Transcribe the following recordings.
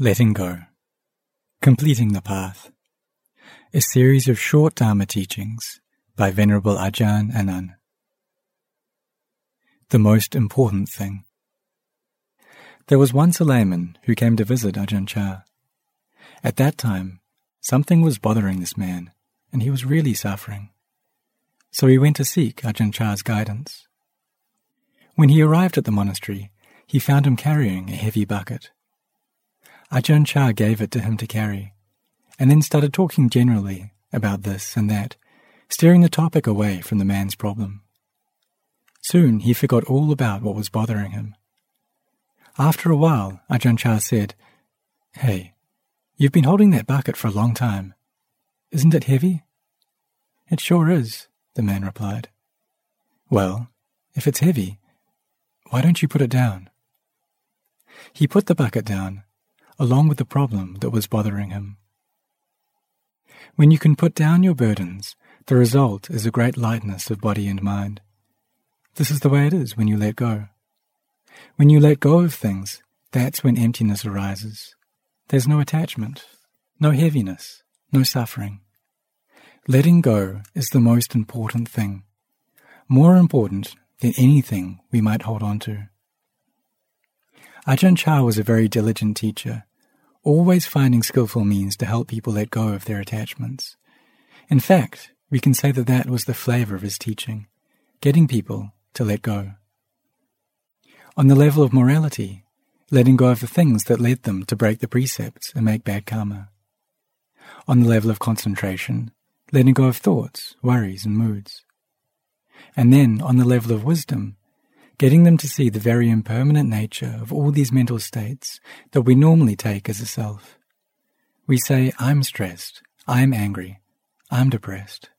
Letting Go Completing the Path A series of short Dharma teachings by Venerable Ajahn Anan. The most important thing. There was once a layman who came to visit Ajahn Chah. At that time, something was bothering this man, and he was really suffering. So he went to seek Ajahn Chah's guidance. When he arrived at the monastery, he found him carrying a heavy bucket. Ajahn Chah gave it to him to carry, and then started talking generally about this and that, steering the topic away from the man's problem. Soon he forgot all about what was bothering him. After a while, Ajahn Chah said, Hey, you've been holding that bucket for a long time. Isn't it heavy? It sure is, the man replied. Well, if it's heavy, why don't you put it down? He put the bucket down along with the problem that was bothering him. When you can put down your burdens, the result is a great lightness of body and mind. This is the way it is when you let go. When you let go of things, that's when emptiness arises. There's no attachment, no heaviness, no suffering. Letting go is the most important thing, more important than anything we might hold on to. Ajahn Chah was a very diligent teacher always finding skillful means to help people let go of their attachments. In fact, we can say that that was the flavor of his teaching, getting people to let go. On the level of morality, letting go of the things that led them to break the precepts and make bad karma. On the level of concentration, letting go of thoughts, worries, and moods. And then, on the level of wisdom, getting them to see the very impermanent nature of all these mental states that we normally take as a self. We say, I'm stressed, I'm angry, I'm depressed.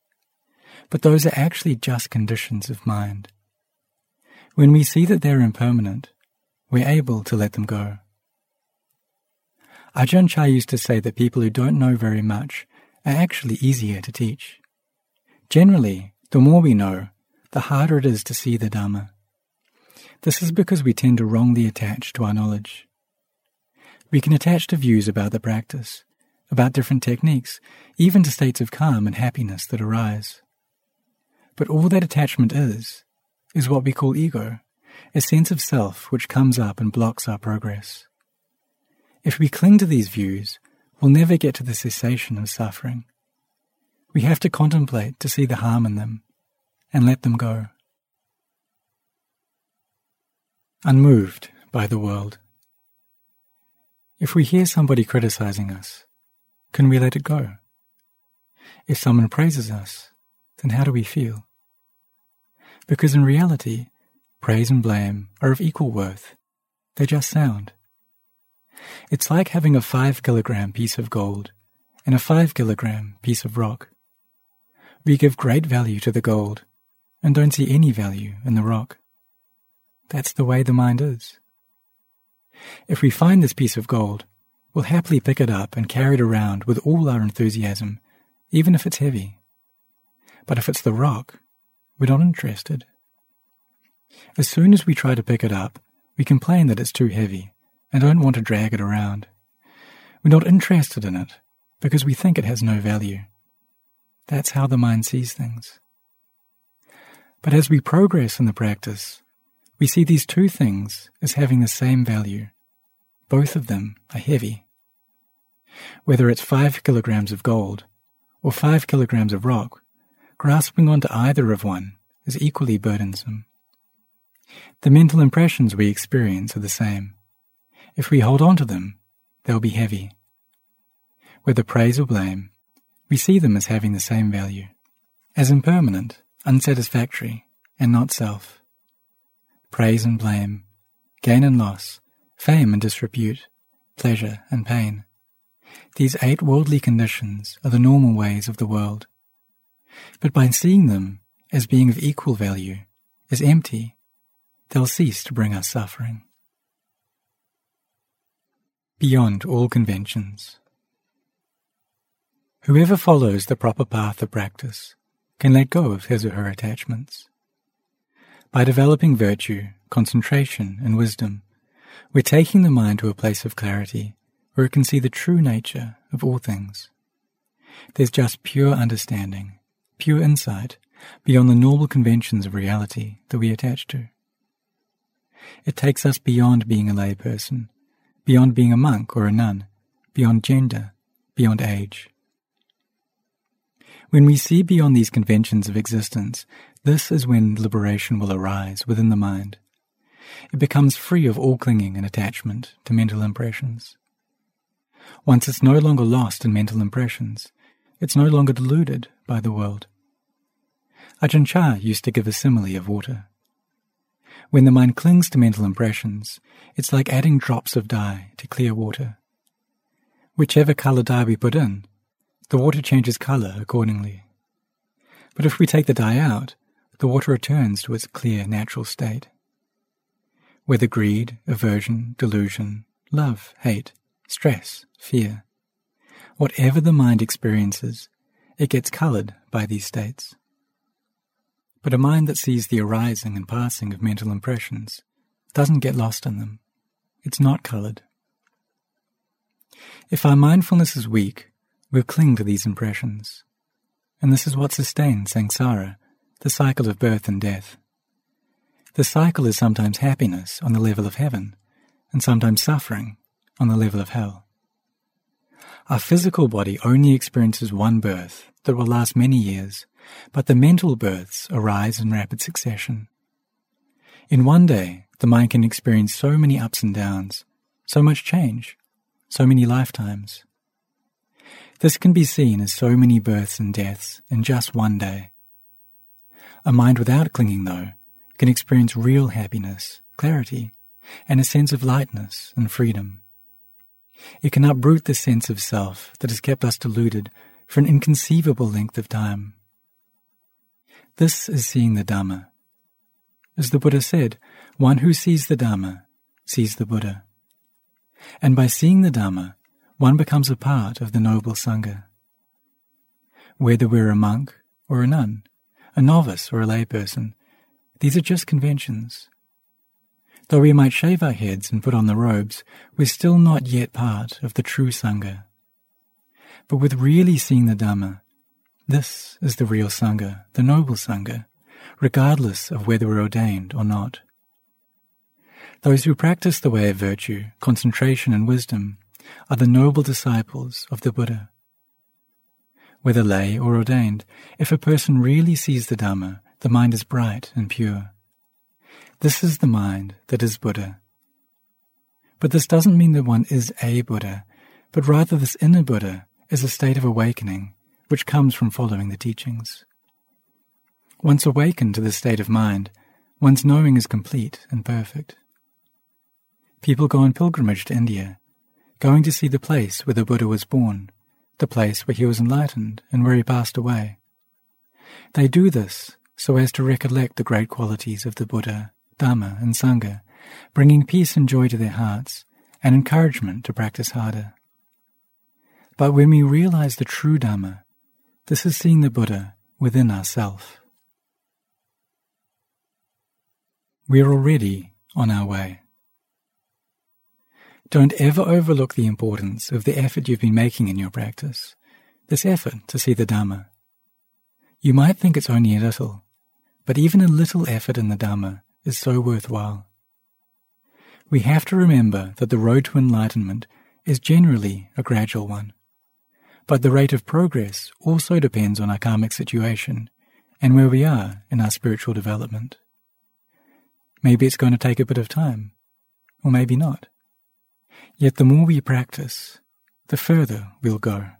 But those are actually just conditions of mind. When we see that they're impermanent, we're able to let them go. Ajahn Chah used to say that people who don't know very much are actually easier to teach. Generally, the more we know, the harder it is to see the Dhamma. This is because we tend to wrongly attach to our knowledge. We can attach to views about the practice, about different techniques, even to states of calm and happiness that arise. But all that attachment is, is what we call ego, a sense of self which comes up and blocks our progress. If we cling to these views, we'll never get to the cessation of suffering. We have to contemplate to see the harm in them and let them go unmoved by the world. If we hear somebody criticizing us, can we let it go? If someone praises us, then how do we feel? Because in reality, praise and blame are of equal worth. They just sound. It's like having a five kilogram piece of gold and a five kilogram piece of rock. We give great value to the gold and don't see any value in the rock. That's the way the mind is. If we find this piece of gold, we'll happily pick it up and carry it around with all our enthusiasm, even if it's heavy. But if it's the rock, we're not interested. As soon as we try to pick it up, we complain that it's too heavy and don't want to drag it around. We're not interested in it because we think it has no value. That's how the mind sees things. But as we progress in the practice, we see these two things as having the same value. Both of them are heavy. Whether it's five kilograms of gold or five kilograms of rock, grasping onto either of one is equally burdensome. The mental impressions we experience are the same. If we hold on to them, they'll be heavy. Whether praise or blame, we see them as having the same value, as impermanent, unsatisfactory, and not self praise and blame, gain and loss, fame and disrepute, pleasure and pain. These eight worldly conditions are the normal ways of the world. But by seeing them as being of equal value, as empty, they'll cease to bring us suffering. Beyond all conventions. Whoever follows the proper path of practice can let go of his or her attachments. By developing virtue, concentration, and wisdom, we're taking the mind to a place of clarity where it can see the true nature of all things. There's just pure understanding, pure insight, beyond the normal conventions of reality that we attach to. It takes us beyond being a layperson, beyond being a monk or a nun, beyond gender, beyond age. When we see beyond these conventions of existence, this is when liberation will arise within the mind. It becomes free of all clinging and attachment to mental impressions. Once it's no longer lost in mental impressions, it's no longer deluded by the world. Ajahn Chah used to give a simile of water. When the mind clings to mental impressions, it's like adding drops of dye to clear water. Whichever color dye we put in, the water changes color accordingly. But if we take the dye out, the water returns to its clear natural state. Whether greed, aversion, delusion, love, hate, stress, fear, whatever the mind experiences, it gets colored by these states. But a mind that sees the arising and passing of mental impressions doesn't get lost in them. It's not colored. If our mindfulness is weak, we'll cling to these impressions. And this is what sustains samsara, the cycle of birth and death. The cycle is sometimes happiness on the level of heaven, and sometimes suffering on the level of hell. Our physical body only experiences one birth that will last many years but the mental births arise in rapid succession. In one day, the mind can experience so many ups and downs, so much change, so many lifetimes. This can be seen as so many births and deaths in just one day. A mind without clinging, though, can experience real happiness, clarity, and a sense of lightness and freedom. It can uproot the sense of self that has kept us deluded for an inconceivable length of time. This is seeing the Dhamma. As the Buddha said, one who sees the Dhamma sees the Buddha. And by seeing the Dhamma, one becomes a part of the noble Sangha. Whether we're a monk or a nun, a novice or a layperson, these are just conventions. Though we might shave our heads and put on the robes, we're still not yet part of the true Sangha. But with really seeing the Dhamma, this is the real Sangha, the noble Sangha, regardless of whether we're ordained or not. Those who practice the way of virtue, concentration, and wisdom are the noble disciples of the Buddha. Whether lay or ordained, if a person really sees the Dhamma, the mind is bright and pure. This is the mind that is Buddha. But this doesn't mean that one is a Buddha, but rather this inner Buddha is a state of awakening which comes from following the teachings. Once awakened to this state of mind, one's knowing is complete and perfect. People go on pilgrimage to India, going to see the place where the Buddha was born, the place where he was enlightened and where he passed away. They do this so as to recollect the great qualities of the Buddha, Dhamma, and Sangha, bringing peace and joy to their hearts and encouragement to practice harder. But when we realize the true Dhamma, this is seeing the Buddha within ourself. We are already on our way. Don't ever overlook the importance of the effort you've been making in your practice, this effort to see the Dhamma. You might think it's only a little, but even a little effort in the Dhamma is so worthwhile. We have to remember that the road to enlightenment is generally a gradual one. But the rate of progress also depends on our karmic situation and where we are in our spiritual development. Maybe it's going to take a bit of time, or maybe not. Yet the more we practice, the further we'll go.